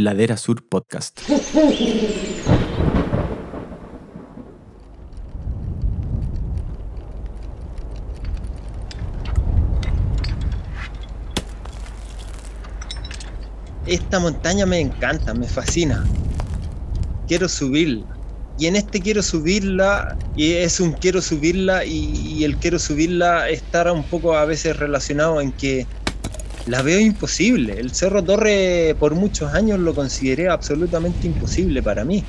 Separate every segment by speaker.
Speaker 1: Ladera Sur Podcast.
Speaker 2: Esta montaña me encanta, me fascina. Quiero subirla. Y en este quiero subirla, y es un quiero subirla, y, el quiero subirla estará un poco a veces relacionado en que la veo imposible. El Cerro Torre por muchos años lo consideré absolutamente imposible para mí.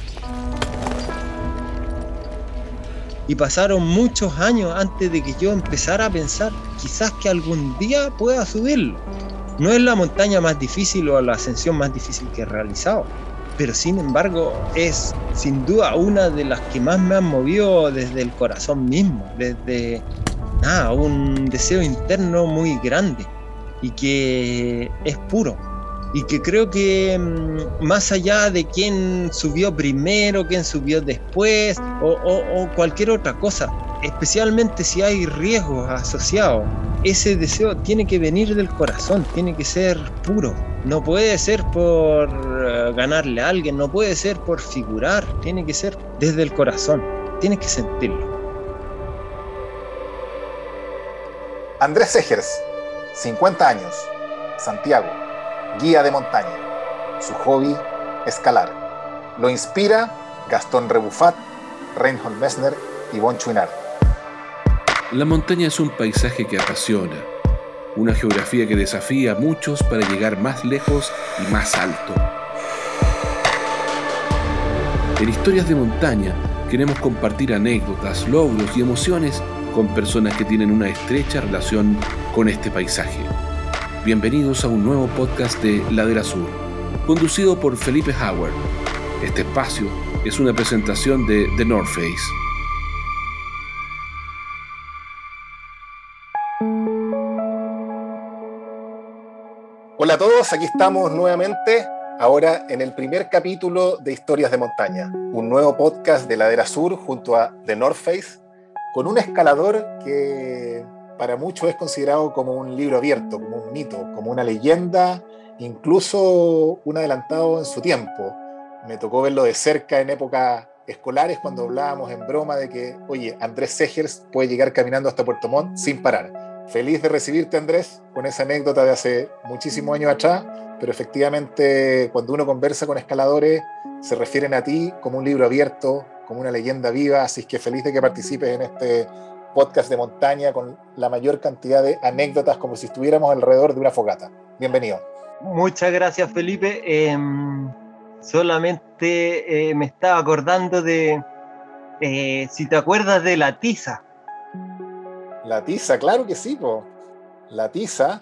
Speaker 2: Y pasaron muchos años antes de que yo empezara a pensar quizás que algún día pueda subirlo. No es la montaña más difícil o la ascensión más difícil que he realizado, pero sin embargo es sin duda una de las que más me han movido desde el corazón mismo, desde un deseo interno muy grande y que es puro. Y que creo que mm, más allá de quién subió primero, quién subió después o, cualquier otra cosa, especialmente si hay riesgos asociados, ese deseo tiene que venir del corazón, tiene que ser puro. No puede ser por eh, ganarle a alguien, no puede ser por figurar, tiene que ser desde el corazón, tienes que sentirlo.
Speaker 3: Andrés Segers 50 años, Santiago, guía de montaña. Su hobby, escalar. Lo inspira Gastón Rebufat, Reinhold Messner y Bon Chuinar.
Speaker 4: La montaña es un paisaje que apasiona, una geografía que desafía a muchos para llegar más lejos y más alto. En historias de montaña queremos compartir anécdotas, logros y emociones con personas que tienen una estrecha relación con este paisaje. Bienvenidos a un nuevo podcast de Ladera Sur, conducido por Felipe Howard. Este espacio es una presentación de The North Face.
Speaker 3: Hola a todos, aquí estamos nuevamente, ahora en el primer capítulo de Historias de Montaña, un nuevo podcast de Ladera Sur junto a The North Face con un escalador que para muchos es considerado como un libro abierto, como un mito, como una leyenda, incluso un adelantado en su tiempo. Me tocó verlo de cerca en épocas escolares cuando hablábamos en broma de que, oye, Andrés Segers puede llegar caminando hasta Puerto Montt sin parar. Feliz de recibirte, Andrés, con esa anécdota de hace muchísimos años atrás, pero efectivamente cuando uno conversa con escaladores se refieren a ti como un libro abierto, como una leyenda viva, así que feliz de que participes en este podcast de montaña con la mayor cantidad de anécdotas como si estuviéramos alrededor de una fogata. Bienvenido.
Speaker 2: Muchas gracias Felipe. Em, solamente eh, me estaba acordando de, eh, si te acuerdas de la tiza.
Speaker 3: La tiza, claro que sí, po. La tiza.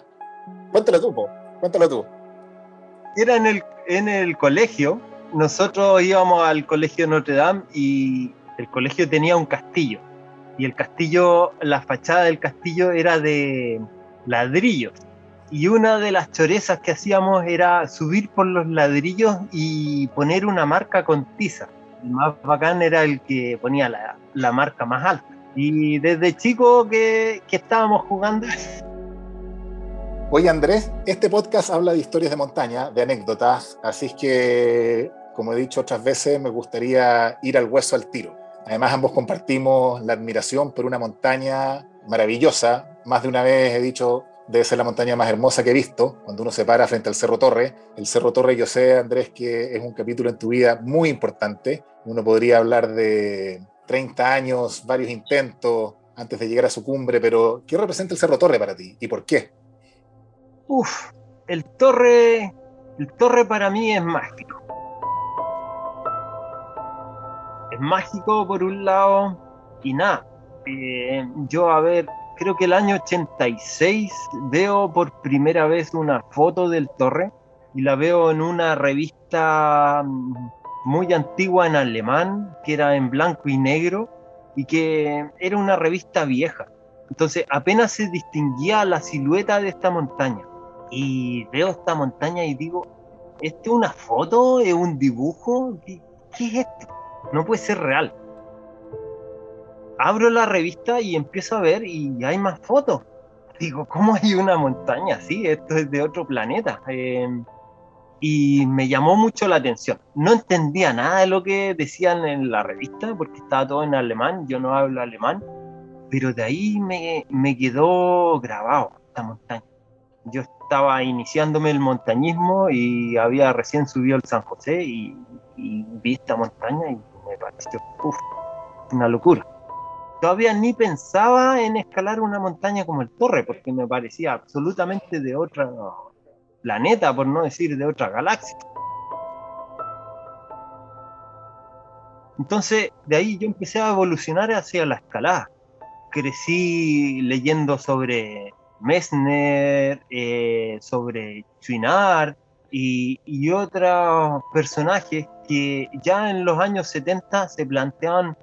Speaker 3: Cuéntalo tú, po. Cuéntalo tú.
Speaker 2: Era en el, en el colegio nosotros íbamos al colegio Notre Dame y el colegio tenía un castillo. Y el castillo, la fachada del castillo era de ladrillos. Y una de las chorezas que hacíamos era subir por los ladrillos y poner una marca con tiza. El más bacán era el que ponía la, marca más alta. Y desde chico que, que estábamos jugando.
Speaker 3: Oye Andrés, este podcast habla de historias de montaña, de anécdotas, así es que como he dicho otras veces, me gustaría ir al hueso al tiro. Además, ambos compartimos la admiración por una montaña maravillosa. Más de una vez he dicho, debe ser la montaña más hermosa que he visto, cuando uno se para frente al Cerro Torre. El Cerro Torre, yo sé, Andrés, que es un capítulo en tu vida muy importante. Uno podría hablar de 30 años, varios intentos antes de llegar a su cumbre, pero ¿qué representa el Cerro Torre para ti y por qué?
Speaker 2: Uf, el Torre, el Torre para mí es mágico mágico por un lado y nada. Eh, yo, a ver, creo que el año 86 veo por primera vez una foto del Torre y la veo en una revista mm, muy antigua en alemán, que era en blanco y negro y que era una revista vieja. Entonces apenas se distinguía la silueta de esta montaña. Y veo esta montaña y digo, ¿esto es una foto? ¿Es un dibujo? ¿Qué, qué es esto? no puede ser real. Abro la revista y empiezo a ver y hay más fotos. Digo, ¿cómo hay una montaña así? Esto es de otro planeta. Em, y me llamó mucho la atención. No entendía nada de lo que decían en la revista porque estaba todo en alemán, yo no hablo alemán, pero de ahí me, me quedó grabado esta montaña. Yo estaba iniciándome el montañismo y había recién subido el San José y, vi esta montaña y me pareció una locura. Todavía ni pensaba en escalar una montaña como el Torre porque me parecía absolutamente de otra planeta, por no decir de otra galaxia. Entonces, de ahí yo empecé a evolucionar hacia la escalada. Crecí leyendo sobre Messner, eh, sobre Chouinard y, y, otros personajes que ya en los años 70 se planteaban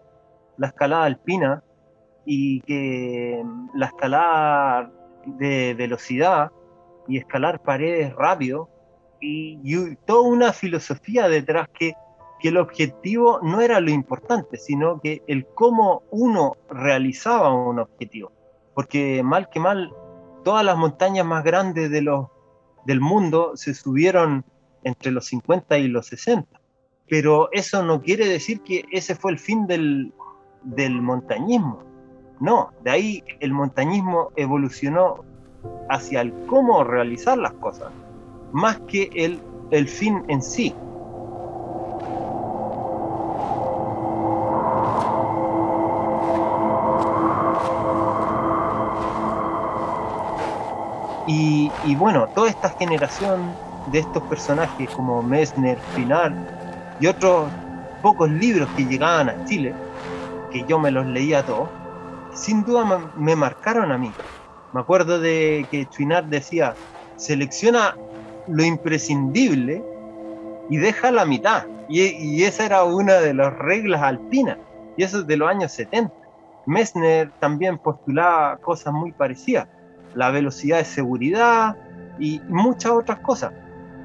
Speaker 2: la escalada alpina y que la escalada de velocidad y escalar paredes rápido y, toda una filosofía detrás que, que el objetivo no era lo importante, sino que el cómo uno realizaba un objetivo. Porque mal que mal, todas las montañas más grandes de los, del mundo se subieron entre los 50 y los 60. Pero eso no quiere decir que ese fue el fin del, del montañismo. No, de ahí el montañismo evolucionó hacia el cómo realizar las cosas, más que el, el fin en sí. Y, y, bueno, toda esta generación de estos personajes como Messner, Pinar y otros pocos libros que llegaban a Chile, que yo me los leía todos, sin duda me marcaron a mí. Me acuerdo de que Chouinard decía, selecciona lo imprescindible y deja la mitad. Y, esa era una de las reglas alpinas. Y eso es de los años 70. Messner también postulaba cosas muy parecidas. La velocidad de seguridad y muchas otras cosas.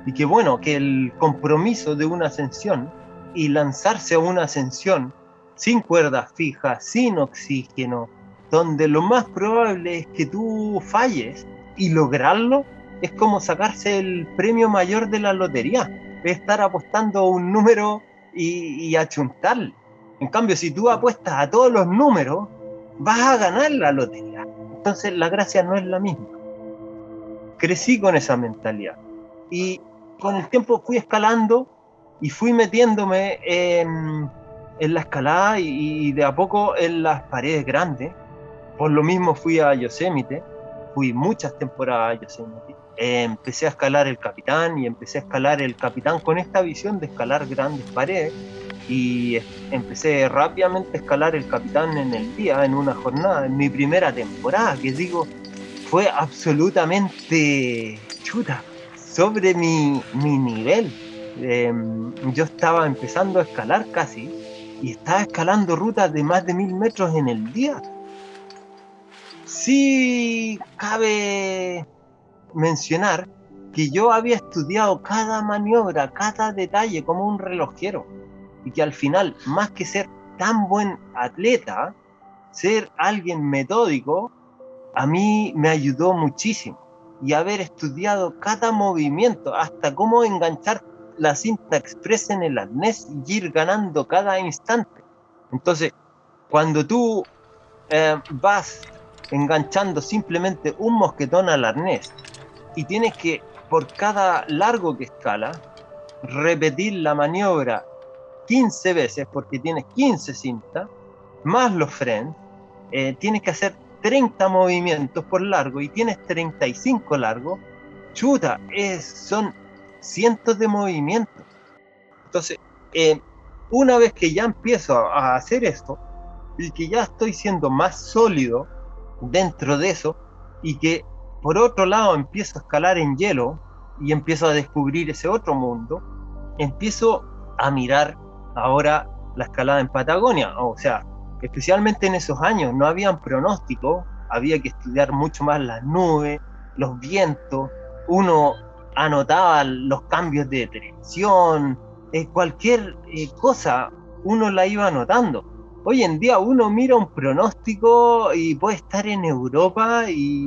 Speaker 2: Y que bueno, que el compromiso de una ascensión y lanzarse a una ascensión sin cuerdas fijas, sin oxígeno, donde lo más probable es que tú falles y lograrlo es como sacarse el premio mayor de la lotería, es estar apostando un número y, y. En cambio, si tú apuestas a todos los números, vas a ganar la lotería. Entonces la gracia no es la misma. Crecí con esa mentalidad y con el tiempo fui escalando y fui metiéndome en la escalada y, de a poco en las paredes grandes por lo mismo fui a Yosemite, fui muchas temporadas a Yosemite. empecé a escalar el capitán y empecé a escalar el capitán con esta visión de escalar grandes paredes y empecé rápidamente a escalar el capitán en el día, en una jornada, en mi primera temporada, que digo, fue absolutamente chuta, sobre mi, mi nivel. Em, yo estaba empezando a escalar casi y estaba escalando rutas de más de mil metros en el día Sí cabe mencionar que yo había estudiado cada maniobra, cada detalle como un relojero y que al final, más que ser tan buen atleta, ser alguien metódico, a mí me ayudó muchísimo. Y haber estudiado cada movimiento, hasta cómo enganchar la cinta express en el arnés y ir ganando cada instante. Entonces, cuando tú eh, vas enganchando simplemente un mosquetón al arnés. Y tienes que, por cada largo que escala, repetir la maniobra 15 veces porque tienes 15 cintas, más los frenos, eh, tienes que hacer 30 movimientos por largo y tienes 35 largos, chuta, es, son cientos de movimientos. Entonces, eh, una vez que ya empiezo a hacer esto y que ya estoy siendo más sólido, dentro de eso y que por otro lado empiezo a escalar en hielo y empiezo a descubrir ese otro mundo, empiezo a mirar ahora la escalada en Patagonia, o sea, especialmente en esos años no habían pronóstico, había que estudiar mucho más las nubes, los vientos, uno anotaba los cambios de dirección, eh, cualquier eh, cosa uno la iba anotando hoy en día uno mira un pronóstico y puede estar en Europa y,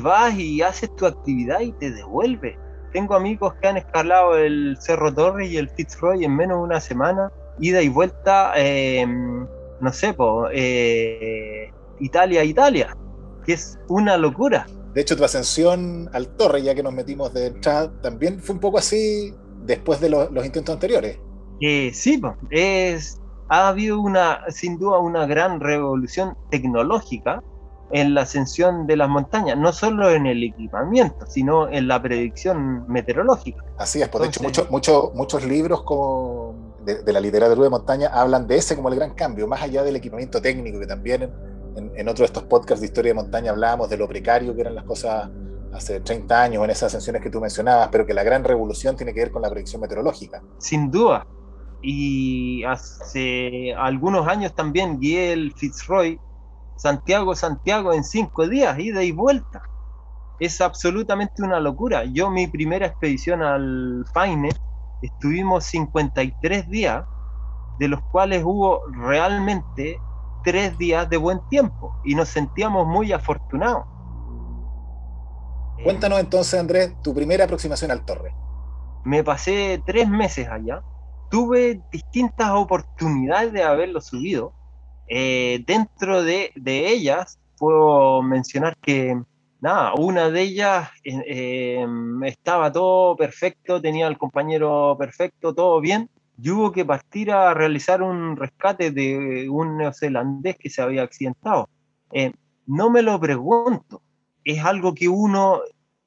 Speaker 2: vas y haces tu actividad y te devuelve. tengo amigos que han escalado el Cerro Torre y el Fitzroy en menos de una semana, ida y vuelta, eh, no sé, po, eh, Italia, Italia, que es una locura.
Speaker 3: De hecho, tu ascensión al Torre, ya que nos metimos de entrada, también fue un poco así después de los, los intentos anteriores.
Speaker 2: Eh, sí, po, es, ha habido una, sin duda, una gran revolución tecnológica en la ascensión de las montañas, no solo en el equipamiento, sino en la predicción meteorológica.
Speaker 3: Así es, pues de hecho muchos muchos muchos libros como de, la literatura de montaña hablan de ese como el gran cambio, más allá del equipamiento técnico, que también en, en, otro de estos podcasts de historia de montaña hablábamos de lo precario que eran las cosas hace 30 años en esas ascensiones que tú mencionabas, pero que la gran revolución tiene que ver con la predicción meteorológica.
Speaker 2: Sin duda. Y hace algunos años también guié el Fitzroy Santiago, Santiago en cinco días, ida y vuelta. Es absolutamente una locura. Yo mi primera expedición al Faine estuvimos 53 días, de los cuales hubo realmente tres días de buen tiempo y nos sentíamos muy afortunados.
Speaker 3: Cuéntanos entonces, Andrés, tu primera aproximación al Torre.
Speaker 2: Me pasé tres meses allá, tuve distintas oportunidades de haberlo subido, eh, dentro de, ellas, puedo mencionar que, nada, una de ellas eh, em, estaba todo perfecto, tenía al compañero perfecto, todo bien, y hubo que partir a realizar un rescate de un neozelandés que se había accidentado. Eh, no me lo pregunto, es algo que uno,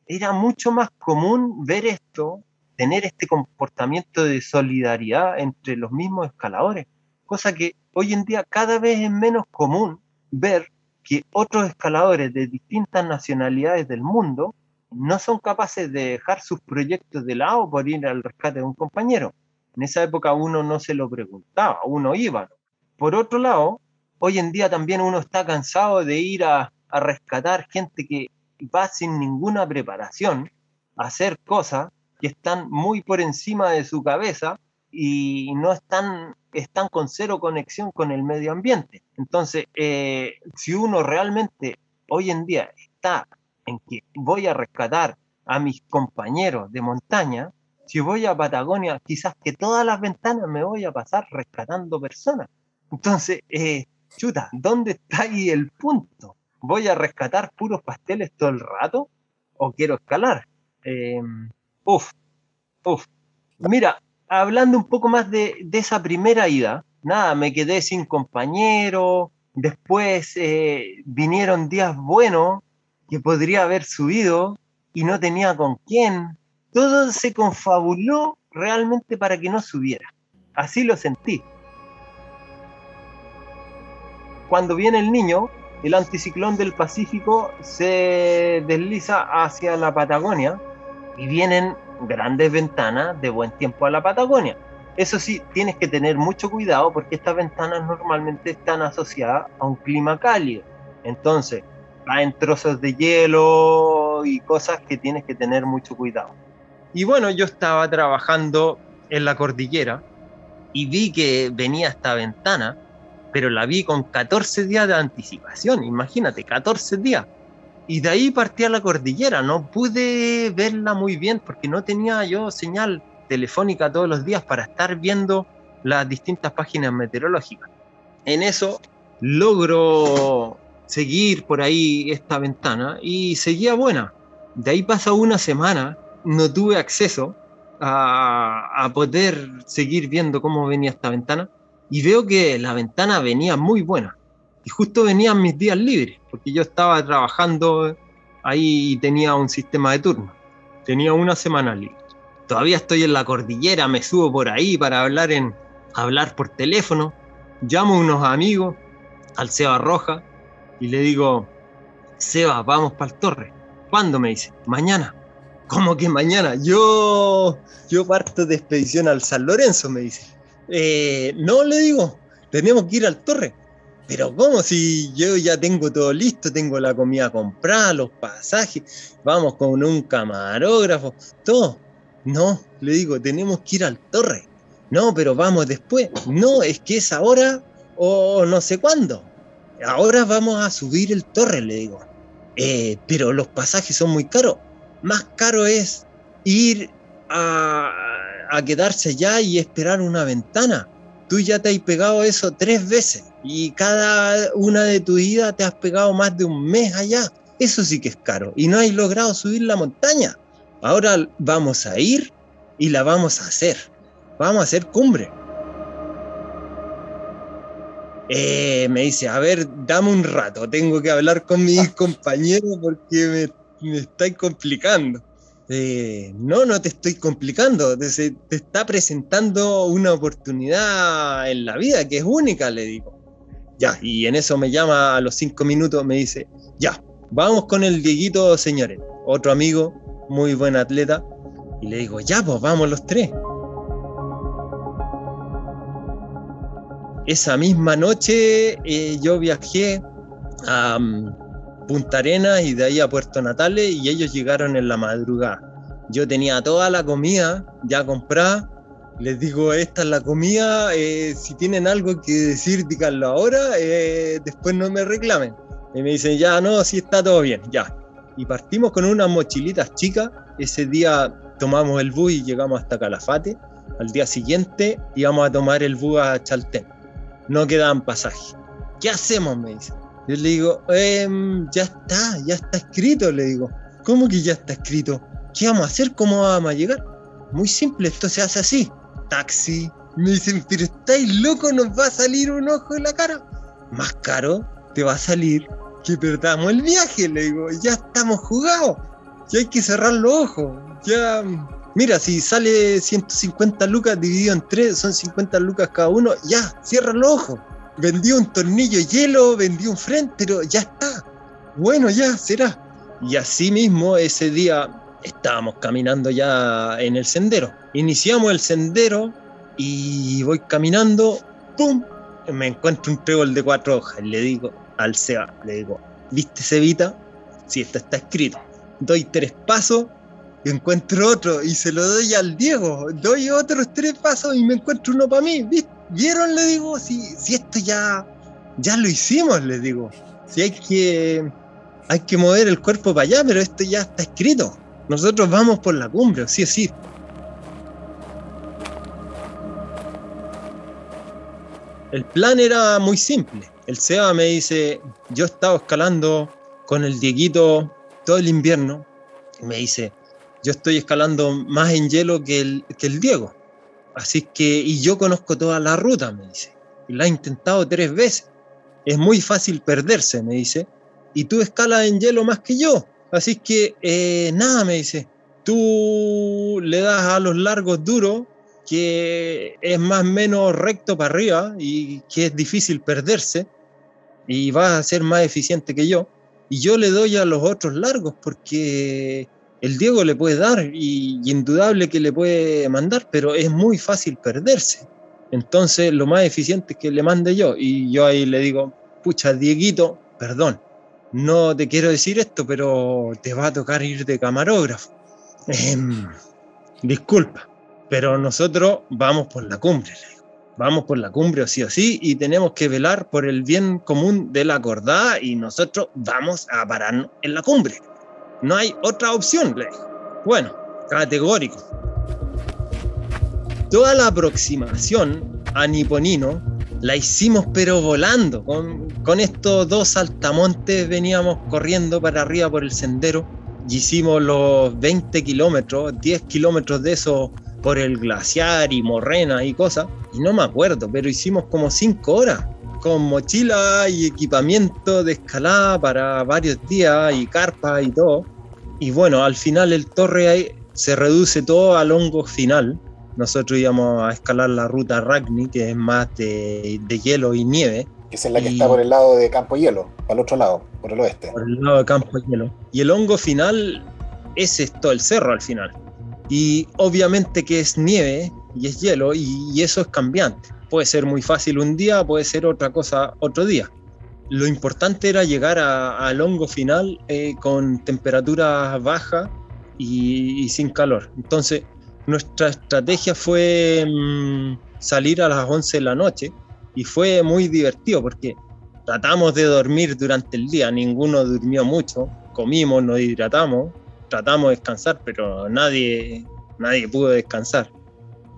Speaker 2: era mucho más común ver esto, tener este comportamiento de solidaridad entre los mismos escaladores, cosa que hoy en día cada vez es menos común ver que otros escaladores de distintas nacionalidades del mundo no son capaces de dejar sus proyectos de lado por ir al rescate de un compañero. En esa época uno no se lo preguntaba, uno iba. Por otro lado, hoy en día también uno está cansado de ir a, rescatar gente que va sin ninguna preparación a hacer cosas que están muy por encima de su cabeza y no están, están con cero conexión con el medio ambiente. Entonces, eh, si uno realmente hoy en día está en que voy a rescatar a mis compañeros de montaña, si voy a Patagonia, quizás que todas las ventanas me voy a pasar rescatando personas. Entonces, eh, chuta, ¿dónde está ahí el punto? ¿Voy a rescatar puros pasteles todo el rato? ¿O quiero escalar? Eh, uf, uf. Mira, hablando un poco más de, esa primera ida, nada, me quedé sin compañero, después eh, vinieron días buenos que podría haber subido y no tenía con quién. Todo se confabuló realmente para que no subiera. Así lo sentí. Cuando viene el niño, el anticiclón del Pacífico se desliza hacia la Patagonia y vienen grandes ventanas de buen tiempo a la Patagonia. Eso sí, tienes que tener mucho cuidado porque estas ventanas normalmente están asociadas a un clima cálido. Entonces, caen trozos de hielo y cosas que tienes que tener mucho cuidado. Y bueno, yo estaba trabajando en la cordillera y vi que venía esta ventana, pero la vi con 14 días de anticipación. Imagínate, 14 días y de ahí partí a la cordillera. No pude verla muy bien porque no tenía yo señal telefónica todos los días para estar viendo las distintas páginas meteorológicas. En eso logro seguir por ahí esta ventana y seguía buena. De ahí pasa una semana, no tuve acceso a poder seguir viendo cómo venía esta ventana y veo que la ventana venía muy buena y justo venían mis días libres, porque yo estaba trabajando ahí y tenía un sistema de turno. Tenía una semana libre. Todavía estoy en la cordillera, me subo por ahí para hablar, en, hablar por teléfono. Llamo a unos amigos, al Seba Roja, y le digo, Seba, vamos para el torre. ¿Cuándo? Me dice, mañana. ¿Cómo que mañana? Yo, yo parto de expedición al San Lorenzo, me dice. Eh, no, le digo, tenemos que ir al torre. Pero ¿cómo si yo ya tengo todo listo? Tengo la comida comprada, los pasajes, vamos con un camarógrafo, todo. No, le digo, tenemos que ir al torre. No, pero vamos después. No, es que es ahora o no sé cuándo. Ahora vamos a subir el torre, le digo. Eh, pero los pasajes son muy caros. Más caro es ir a, a quedarse allá y esperar una ventana. Tú ya te has pegado eso tres veces y cada una de tus idas te has pegado más de un mes allá. Eso sí que es caro y no has logrado subir la montaña. Ahora vamos a ir y la vamos a hacer. Vamos a hacer cumbre. Eh, me dice, a ver, dame un rato, tengo que hablar con mis compañeros porque me, me estáis complicando. Eh, no, no te estoy complicando, te, te, está presentando una oportunidad en la vida que es única, le digo. Ya, y en eso me llama a los cinco minutos, me dice, ya, vamos con el Dieguito Señores, otro amigo, muy buen atleta, y le digo, ya, pues vamos los tres. Esa misma noche eh, yo viajé a um, Punta Arenas y de ahí a Puerto Natales y ellos llegaron en la madrugada. Yo tenía toda la comida ya comprada. Les digo, esta es la comida, eh, si tienen algo que decir, díganlo ahora, eh, después no me reclamen. Y me dicen, ya, no, sí está todo bien, ya. Y partimos con unas mochilitas chicas. Ese día tomamos el bus y llegamos hasta Calafate. Al día siguiente íbamos a tomar el bus a Chaltén no quedaban pasajes. ¿Qué hacemos? Me dice. Yo le digo, ehm, ya está, ya está escrito, le digo. ¿Cómo que ya está escrito? ¿Qué vamos a hacer? ¿Cómo vamos a llegar? Muy simple, esto se hace así. Taxi. Me dicen, pero estáis loco, nos va a salir un ojo en la cara. Más caro te va a salir que perdamos el viaje, le digo. Ya estamos jugados. Ya hay que cerrar los ojos. Ya Mira, si sale 150 lucas dividido en tres, son 50 lucas cada uno, ya, cierra los ojos. Vendí un tornillo hielo, vendí un frente, pero ya está. Bueno, ya será. Y así mismo ese día estábamos caminando ya en el sendero. Iniciamos el sendero y voy caminando, ¡pum! Me encuentro un trébol de cuatro hojas. Le digo al Seba, le digo, ¿viste Cevita? Sí, esto está escrito. Doy tres pasos encuentro otro y se lo doy al Diego, doy otros tres pasos y me encuentro uno para mí. ¿Vieron? Le digo, si, si esto ya, ya lo hicimos, le digo. Si hay que, hay que mover el cuerpo para allá, pero esto ya está escrito. Nosotros vamos por la cumbre, sí sí. El plan era muy simple. El SEA me dice, yo he estado escalando con el Dieguito todo el invierno. Y me dice, yo estoy escalando más en hielo que el, que el Diego. Así que, y yo conozco toda la ruta, me dice. La he intentado tres veces. Es muy fácil perderse, me dice. Y tú escalas en hielo más que yo. Así que, eh, nada, me dice. Tú le das a los largos duros, que es más o menos recto para arriba y que es difícil perderse. Y vas a ser más eficiente que yo. Y yo le doy a los otros largos porque el Diego le puede dar y, indudable que le puede mandar, pero es muy fácil perderse. Entonces lo más eficiente es que le mande yo. Y yo ahí le digo, pucha, Dieguito, perdón, no te quiero decir esto, pero te va a tocar ir de camarógrafo. Em, disculpa, pero nosotros vamos por la cumbre, digo. Vamos por la cumbre sí o sí y tenemos que velar por el bien común de la acordada y nosotros vamos a pararnos en la cumbre. No hay otra opción, le Bueno, categórico. Toda la aproximación a Niponino la hicimos pero volando. Con, estos dos saltamontes veníamos corriendo para arriba por el sendero y hicimos los 20 kilómetros, 10 kilómetros de eso por el glaciar y morrena y cosas. Y no me acuerdo, pero hicimos como 5 horas con mochila y equipamiento de escalada para varios días y carpa y todo. Y bueno, al final el torre se reduce todo al hongo final. Nosotros íbamos a escalar la ruta Ragni, que es más de, hielo y nieve.
Speaker 3: Que es la que está por el lado de Campo Hielo, al otro lado, por el oeste.
Speaker 2: Por el lado de Campo Hielo. Y el hongo final es esto, el cerro al final. Y obviamente que es nieve y es hielo y eso es cambiante puede ser muy fácil un día, puede ser otra cosa otro día. Lo importante era llegar al hongo final eh, con temperaturas bajas y, sin calor. Entonces, nuestra estrategia fue mm, salir a las 11 de la noche y fue muy divertido porque tratamos de dormir durante el día, ninguno durmió mucho, comimos, nos hidratamos, tratamos de descansar, pero nadie, nadie pudo descansar.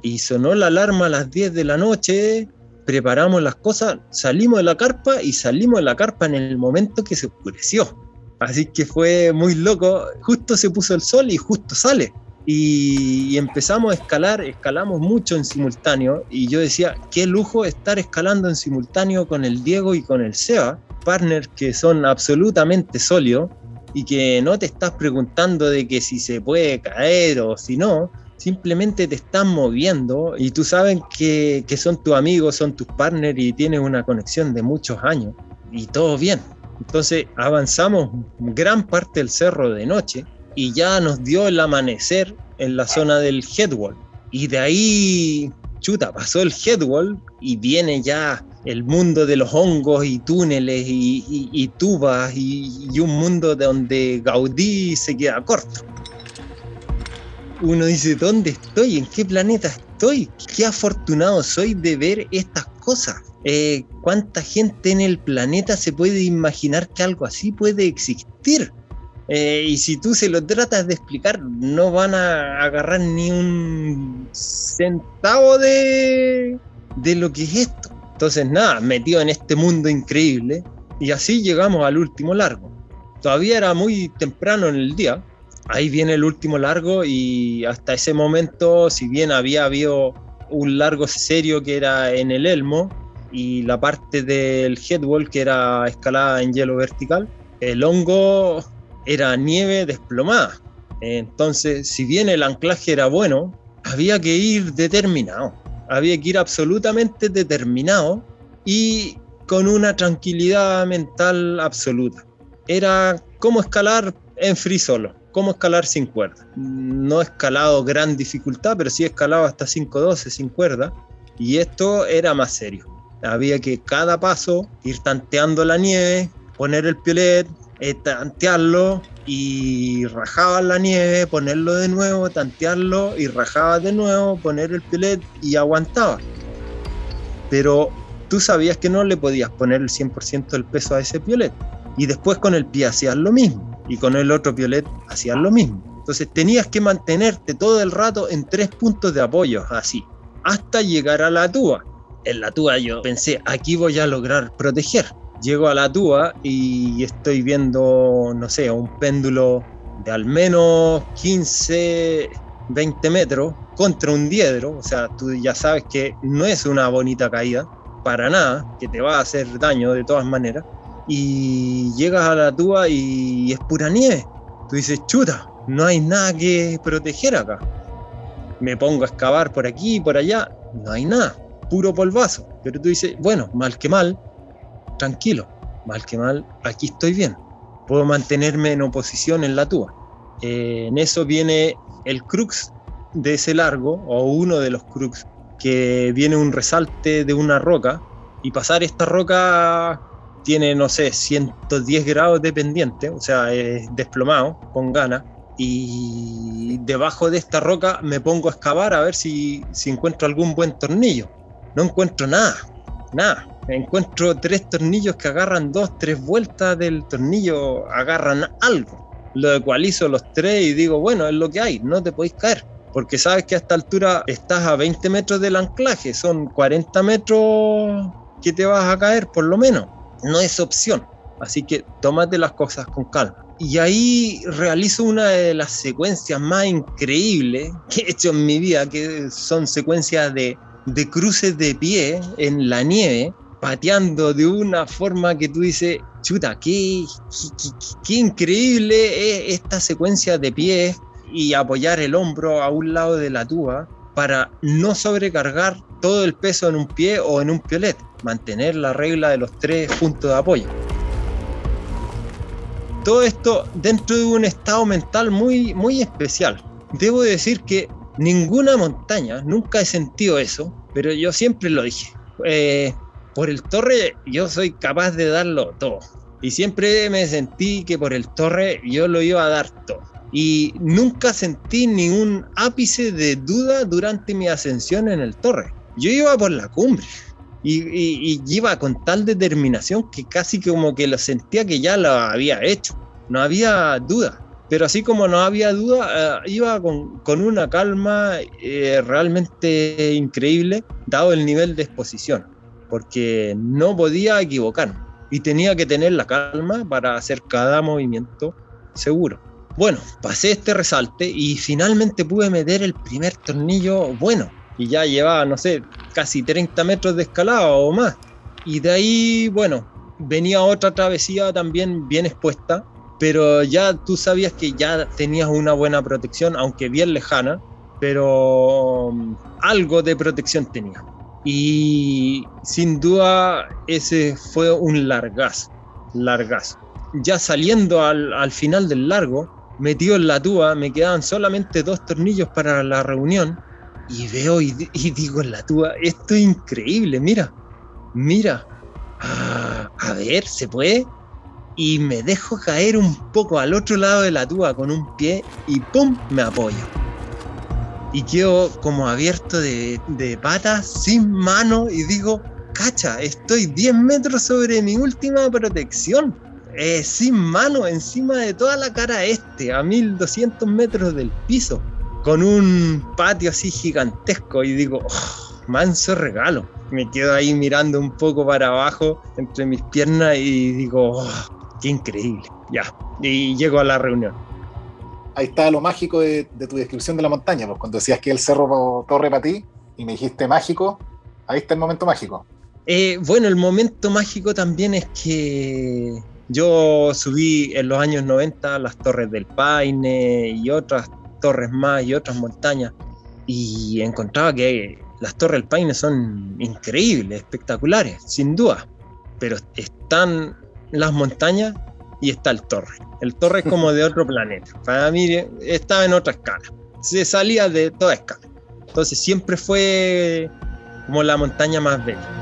Speaker 2: Y sonó la alarma a las 10 de la noche, preparamos las cosas, salimos de la carpa y salimos de la carpa en el momento que se oscureció. Así que fue muy loco, justo se puso el sol y justo sale. Y, empezamos a escalar, escalamos mucho en simultáneo y yo decía, qué lujo estar escalando en simultáneo con el Diego y con el Seba, partners que son absolutamente sólidos y que no te estás preguntando de que si se puede caer o si no, simplemente te están moviendo y tú sabes que, que son tus amigos, son tus partners y tienes una conexión de muchos años y todo bien. Entonces avanzamos gran parte del cerro de noche y ya nos dio el amanecer en la zona del headwall. Y de ahí, chuta, pasó el headwall y viene ya el mundo de los hongos y túneles y, tubas y, un mundo donde Gaudí se queda corto. Uno dice, ¿dónde estoy? ¿En qué planeta estoy? Qué afortunado soy de ver estas cosas. Eh, ¿Cuánta gente en el planeta se puede imaginar que algo así puede existir? Eh, y si tú se lo tratas de explicar, no van a agarrar ni un centavo de, de lo que es esto. Entonces, nada, metido en este mundo increíble. Y así llegamos al último largo. Todavía era muy temprano en el día. Ahí viene el último largo y hasta ese momento, si bien había habido un largo serio que era en el Elmo y la parte del headwall que era escalada en hielo vertical, el hongo era nieve desplomada. Entonces, si bien el anclaje era bueno, había que ir determinado, había que ir absolutamente determinado y con una tranquilidad mental absoluta. Era como escalar en free solo, como escalar sin cuerda. No he escalado gran dificultad, pero sí he escalado hasta 5.12 sin cuerda y esto era más serio. Había que cada paso ir tanteando la nieve, poner el piolet, eh, tantearlo y rajaba la nieve, ponerlo de nuevo, tantearlo y rajaba de nuevo, poner el piolet y aguantaba. Pero tú sabías que no le podías poner el 100% del peso a ese piolet. Y después con el pie hacías lo mismo y con el otro piolet hacías lo mismo. Entonces tenías que mantenerte todo el rato en tres puntos de apoyo, así, hasta llegar a la tuba. En la tuba yo pensé, aquí voy a lograr proteger llego a la túa y estoy viendo, no sé, un péndulo de al menos 15, 20 metros contra un diedro, o sea, tú ya sabes que no es una bonita caída, para nada, que te va a hacer daño de todas maneras, y llegas a la túa y es pura nieve. Tú dices, chuta, no hay nada que proteger acá. Me pongo a excavar por aquí y por allá, no hay nada, puro polvazo. Pero tú dices, bueno, mal que mal, tranquilo, mal que mal, aquí estoy bien, puedo mantenerme en oposición en la túa. Eh, en eso viene el crux de ese largo, o uno de los crux, que viene un resalte de una roca, y pasar esta roca tiene, no sé, 110 grados de pendiente, o sea, es desplomado, con ganas, y debajo de esta roca me pongo a excavar a ver si, si encuentro algún buen tornillo. No encuentro nada, nada encuentro tres tornillos que agarran dos, tres vueltas del tornillo, agarran algo. Lo ecualizo los tres y digo, bueno, es lo que hay, no te podéis caer. Porque sabes que a esta altura estás a 20 metros del anclaje, son 40 metros que te vas a caer por lo menos. No es opción. Así que tómate las cosas con calma. Y ahí realizo una de las secuencias más increíbles que he hecho en mi vida, que son secuencias de, de cruces de pie en la nieve, pateando de una forma que tú dices, chuta, qué, increíble es esta secuencia de pies y apoyar el hombro a un lado de la tuba para no sobrecargar todo el peso en un pie o en un piolet, mantener la regla de los tres puntos de apoyo. Todo esto dentro de un estado mental muy, muy especial. Debo decir que ninguna montaña, nunca he sentido eso, pero yo siempre lo dije. Eh, por el torre yo soy capaz de darlo todo. Y siempre me sentí que por el torre yo lo iba a dar todo. Y nunca sentí ningún ápice de duda durante mi ascensión en el torre. Yo iba por la cumbre. Y, iba con tal determinación que casi como que lo sentía que ya lo había hecho. No había duda. pero así como no había duda, eh, iba con, una calma eh, realmente increíble, dado el nivel de exposición, porque no podía equivocarme y tenía que tener la calma para hacer cada movimiento seguro. Bueno, pasé este resalte y finalmente pude meter el primer tornillo bueno, y ya llevaba, no sé, casi 30 metros de escalada o más. Y de ahí, bueno, venía otra travesía también bien expuesta, pero ya tú sabías que ya tenías una buena protección, aunque bien lejana, pero um, algo de protección tenía. Y sin duda ese fue un largazo, largazo. Ya saliendo al, al final del largo, metido en la tuba, me quedaban solamente dos tornillos para la reunión y veo y, digo en la tuba, esto es increíble, mira, mira, ah, a ver, ¿se puede? y me dejo caer un poco al otro lado de la tuba con un pie y ¡pum! me apoyo. Y quedo como abierto de, patas, sin mano, y digo, cacha, estoy 10 metros sobre mi última protección. Eh, sin mano, encima de toda la cara este, a 1200 metros del piso, con un patio así gigantesco, y digo, oh, manso regalo. Me quedo ahí mirando un poco para abajo entre mis piernas y digo, oh, qué increíble. Ya, y llego a la reunión.
Speaker 3: Ahí está lo mágico de, tu descripción de la montaña, pues cuando decías que el cerro Torre para ti y me dijiste mágico, ahí está el momento mágico.
Speaker 2: Eh, bueno, el momento mágico también es que yo subí en los años 90 las Torres del Paine y otras torres más y otras montañas y encontraba que las Torres del Paine son increíbles, espectaculares, sin duda, pero están las montañas y está el torre. El torre es como de otro planeta. Para mí estaba en otra escala. Se salía de toda escala. Entonces siempre fue como la montaña más bella.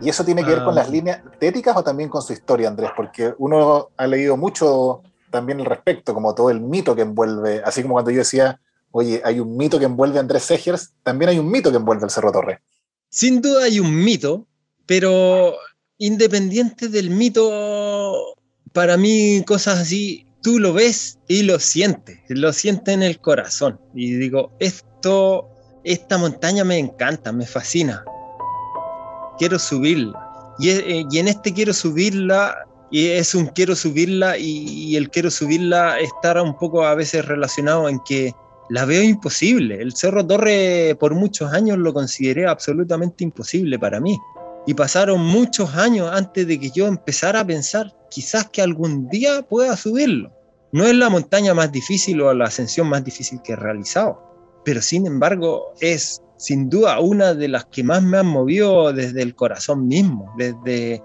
Speaker 3: ¿Y eso tiene que ver con las ah. líneas estéticas o también con su historia, Andrés? Porque uno ha leído mucho también al respecto, como todo el mito que envuelve, así como cuando yo decía, oye, hay un mito que envuelve a Andrés Segers, también hay un mito que envuelve el Cerro Torre.
Speaker 2: Sin duda hay un mito, pero independiente del mito, para mí cosas así, tú lo ves y lo sientes, lo sientes en el corazón. Y digo, esto, esta montaña me encanta, me fascina. Quiero subirla. Y, eh, en este quiero subirla, y es un quiero subirla, y, y el quiero subirla estará un poco a veces relacionado en que la veo imposible. El Cerro Torre por muchos años lo consideré absolutamente imposible para mí. Y pasaron muchos años antes de que yo empezara a pensar quizás que algún día pueda subirlo. No es la montaña más difícil o la ascensión más difícil que he realizado, pero sin embargo es sin duda una de las que más me han movido desde el corazón mismo, desde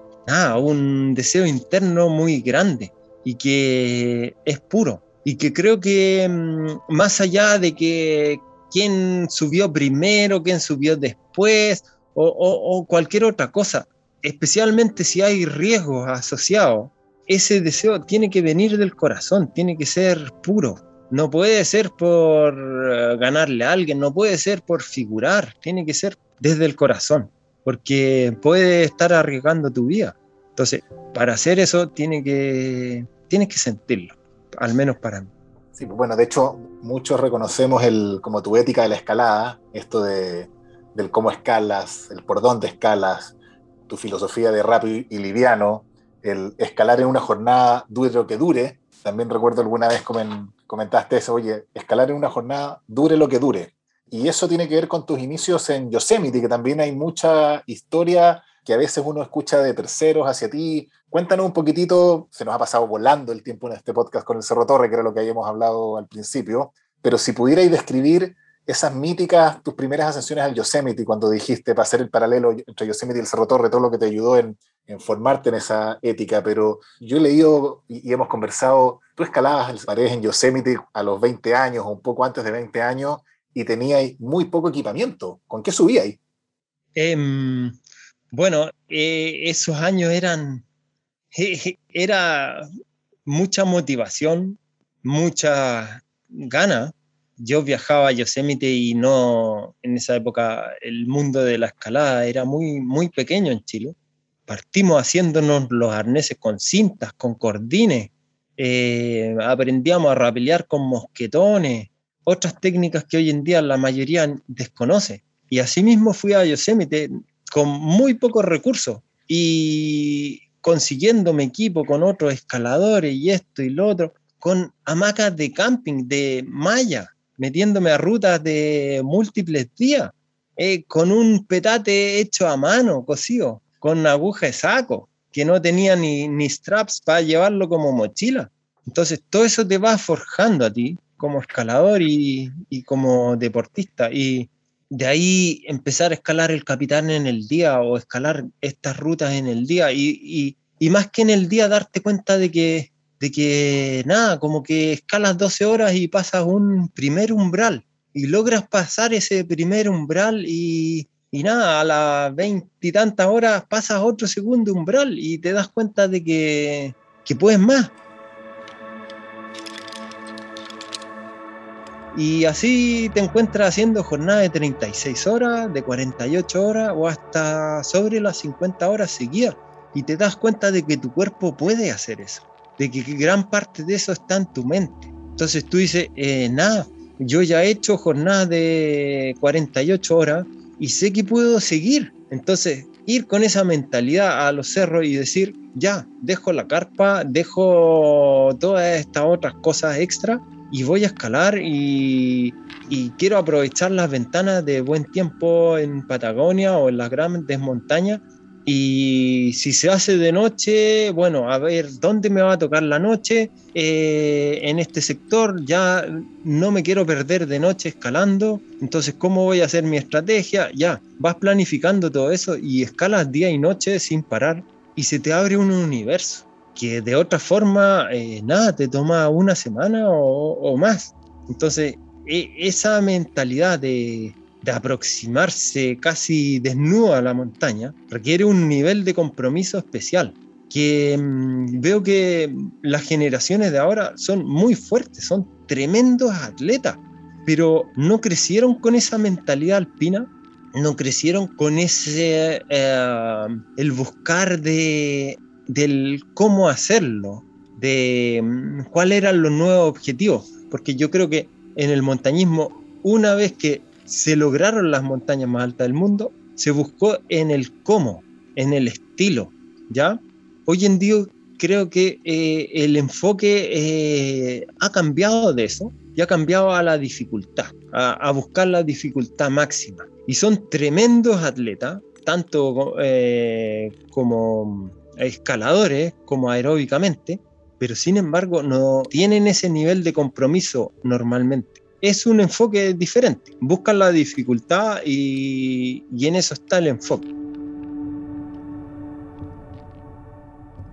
Speaker 2: un deseo interno muy grande y que es puro. Y que creo que mm, más allá de que quién subió primero, quién subió después, o, cualquier otra cosa, especialmente si hay riesgos asociados, ese deseo tiene que venir del corazón, tiene que ser puro. No puede ser por eh, ganarle a alguien, no puede ser por figurar, tiene que ser desde el corazón, porque puede estar arriesgando tu vida. Entonces, para hacer eso tiene que, tienes que sentirlo, al menos para mí.
Speaker 3: Sí, bueno, de hecho, muchos reconocemos el, como tu ética de la escalada, esto de del cómo escalas, el por dónde escalas, tu filosofía de rápido y liviano, el escalar en una jornada dure lo que dure. También recuerdo alguna vez comentaste eso, oye, escalar en una jornada dure lo que dure. Y eso tiene que ver con tus inicios en Yosemite, que también hay mucha historia que a veces uno escucha de terceros hacia ti. Cuéntanos un poquitito, se nos ha pasado volando el tiempo en este podcast con el Cerro Torre, que era lo que habíamos hablado al principio, pero si pudierais describir esas míticas, tus primeras ascensiones al Yosemite, cuando dijiste para hacer el paralelo entre Yosemite y el Cerro Torre, todo lo que te ayudó en, formarte en esa ética, pero yo he leído y, hemos conversado, tú escalabas las paredes en Yosemite a los 20 años o un poco antes de 20 años y tenías muy poco equipamiento. ¿Con qué subías?
Speaker 2: Eh, bueno, esos años eran, era mucha motivación, mucha gana yo viajaba a Yosemite y no, en esa época el mundo de la escalada era muy, muy pequeño en Chile. Partimos haciéndonos los arneses con cintas, con cordines, eh, aprendíamos a rapelear con mosquetones, otras técnicas que hoy en día la mayoría desconoce. Y asimismo fui a Yosemite con muy pocos recursos y consiguiéndome equipo con otros escaladores y esto y lo otro, con hamacas de camping, de malla, metiéndome a rutas de múltiples días, eh, con un petate hecho a mano, cosido, con aguja de saco, que no tenía ni, ni straps para llevarlo como mochila. Entonces, todo eso te va forjando a ti como escalador y, y como deportista. Y de ahí empezar a escalar el capitán en el día o escalar estas rutas en el día. Y, y, y más que en el día, darte cuenta de que, de que nada, como que escalas 12 horas y pasas un primer umbral y logras pasar ese primer umbral y, y nada, a las veintitantas horas pasas otro segundo umbral y te das cuenta de que, que puedes más. Y así te encuentras haciendo jornadas de 36 horas, de 48 horas o hasta sobre las 50 horas seguidas. Y te das cuenta de que tu cuerpo puede hacer eso, de que gran parte de eso está en tu mente. Entonces tú dices, eh, nada, yo ya he hecho jornadas de 48 horas y sé que puedo seguir. Entonces, ir con esa mentalidad a los cerros y decir, ya, dejo la carpa, dejo todas estas otras cosas extra y voy a escalar y, y, quiero aprovechar las ventanas de buen tiempo en Patagonia o en las grandes montañas. Y si se hace de noche, bueno, a ver dónde me va a tocar la noche eh, en este sector. Ya no me quiero perder de noche escalando. Entonces, ¿cómo voy a hacer mi estrategia? Ya, vas planificando todo eso y escalas día y noche sin parar y se te abre un universo que de otra forma, eh, nada, te toma una semana o, o más. Entonces, e, esa mentalidad de, de, aproximarse casi desnudo a la montaña requiere un nivel de compromiso especial que mmm, veo que las generaciones de ahora son muy fuertes, son tremendos atletas, pero no crecieron con esa mentalidad alpina, no crecieron con ese, eh, el buscar de del cómo hacerlo, de mm, cuáles eran los nuevos objetivos, porque yo creo que en el montañismo, una vez que se lograron las montañas más altas del mundo, se buscó en el cómo, en el estilo, ¿ya? Hoy en día creo que eh, el enfoque eh, ha cambiado de eso y ha cambiado a la dificultad, a, buscar la dificultad máxima. Y son tremendos atletas, tanto eh, como escaladores como aeróbicamente, pero sin embargo no tienen ese nivel de compromiso normalmente. Es un enfoque diferente, buscan la dificultad y, y en eso está el enfoque.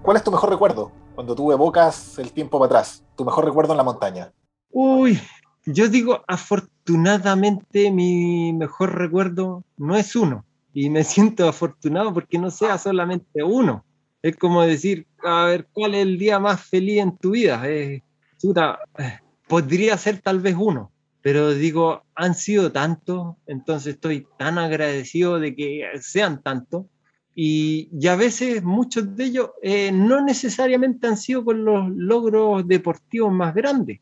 Speaker 3: ¿Cuál es tu mejor recuerdo cuando tú evocas el tiempo para atrás? ¿Tu mejor recuerdo en la montaña?
Speaker 2: Uy, yo digo, afortunadamente mi mejor recuerdo no es uno. Y me siento afortunado porque no sea solamente uno. Es como decir, a ver, ¿cuál es el día más feliz en tu vida? Eh, chuta, eh, podría ser tal vez uno, pero digo, han sido tantos, entonces estoy tan agradecido de que sean tantos. Y, y a veces muchos de ellos eh, no necesariamente han sido con los logros deportivos más grandes.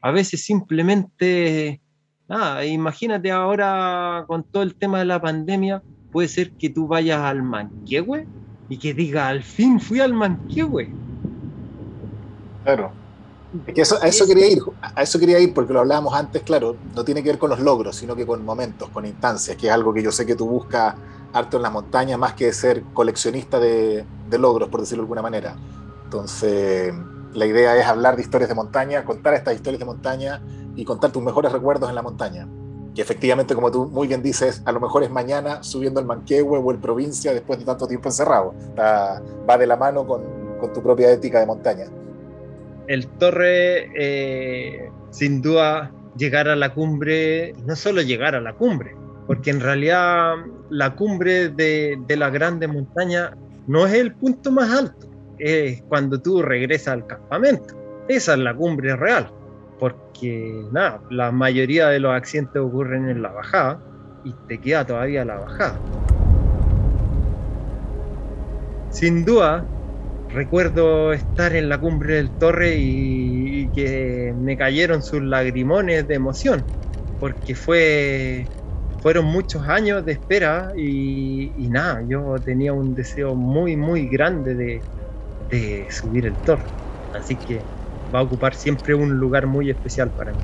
Speaker 2: A veces simplemente, nada, imagínate ahora con todo el tema de la pandemia, puede ser que tú vayas al Manquehue y que diga, al fin fui al Manquehue.
Speaker 3: Claro. Es que eso, a eso quería ir, a eso quería ir porque lo hablábamos antes, claro, no tiene que ver con los logros, sino que con momentos, con instancias, que es algo que yo sé que tú buscas harto en las montañas más que ser coleccionista de, de logros, por decirlo de alguna manera. Entonces, la idea es hablar de historias de montaña, contar estas historias de montaña y contar tus mejores recuerdos en la montaña. Y efectivamente, como tú muy bien dices, a lo mejor es mañana subiendo el Manquehue o el Provincia después de tanto tiempo encerrado. Va de la mano con, con, tu propia ética de montaña.
Speaker 2: El Torre, eh, sin duda, llegar a la cumbre, no solo llegar a la cumbre, porque en realidad la cumbre de, de la grande montaña no es el punto más alto, es cuando tú regresas al campamento. Esa es la cumbre real porque nada, la mayoría de los accidentes ocurren en la bajada y te queda todavía la bajada. Sin duda recuerdo estar en la cumbre del torre y, que me cayeron sus lagrimones de emoción, porque fue, fueron muchos años de espera y, nada, yo tenía un deseo muy, muy grande de, de subir el torre. Así que va a ocupar siempre un lugar muy especial para mí.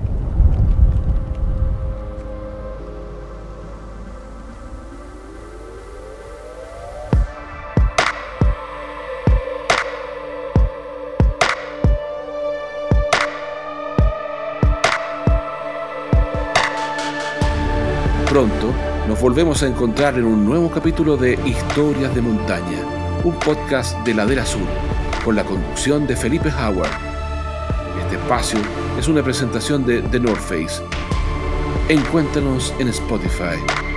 Speaker 4: Volvemos a encontrar en un nuevo capítulo de Historias de Montaña, un podcast de Ladera Sur, con la conducción de Felipe Howard. Este espacio es una presentación de The North Face. Encuéntranos en Spotify.